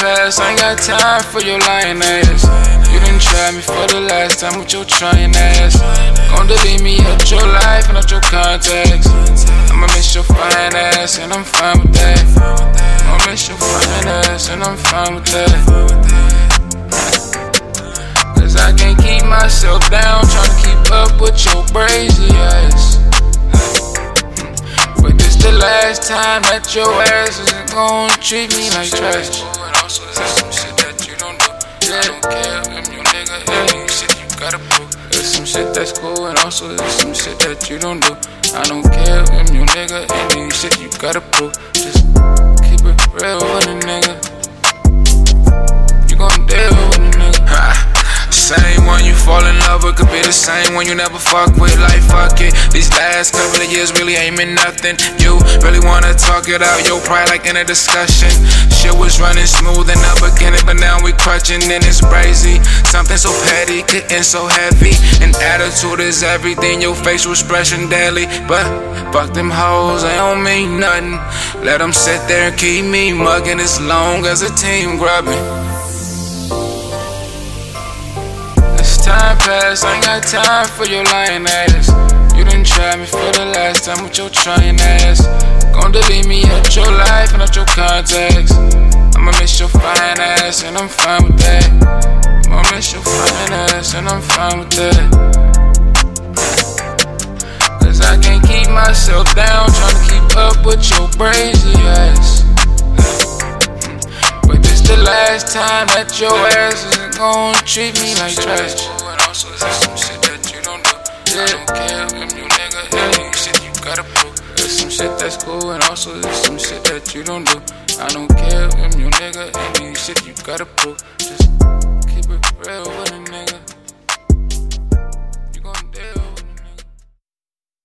pass, I ain't got time for your lying ass. You didn't try me for the last time with your trying ass. Gonna delete me out your life and out your contacts. I'ma miss your fine ass, and I'm fine with that. I'ma miss your fine ass, and I'm fine with that. Cause I can't keep myself down, trying to keep up with your crazy ass. But this the last time that your ass is gonna treat me like trash. Also, there's some shit that you don't do. I don't care if you nigga any shit you gotta prove. There's some shit that's cool, and also there's some shit that you don't do. I don't care if you nigga any shit you gotta prove. Just keep it real with a nigga. You gon' deal with a nigga. Same one you fall in love with could be the same one you never fuck with. Like fuck it. These last couple of years really ain't meant nothing. You really wanna talk it out, your pride like in a discussion. Shit was running smooth in the beginning, but now we crutching and it's crazy. Something so petty, getting so heavy. And attitude is everything. Your facial expression daily, but fuck them hoes, they don't mean nothing. Let them sit there and keep me mugging as long as a team grubbing. Time pass, I ain't got time for your lying ass. You didn't try me for the last time with your trying ass. Gonna delete me out your life and out your contacts. I'ma miss your fine ass, and I'm fine with that. I'ma miss your fine ass, and I'm fine with that. Cause I can't keep myself down, trying to keep up with your crazy ass. But this the last time that your ass is gonna treat me like trash. There's some shit that you don't do. I don't care if you nigga any shit you gotta prove. There's some shit that's cool, and also there's some shit that you don't do. I don't care if you nigga any shit you gotta prove. Just keep it real with a.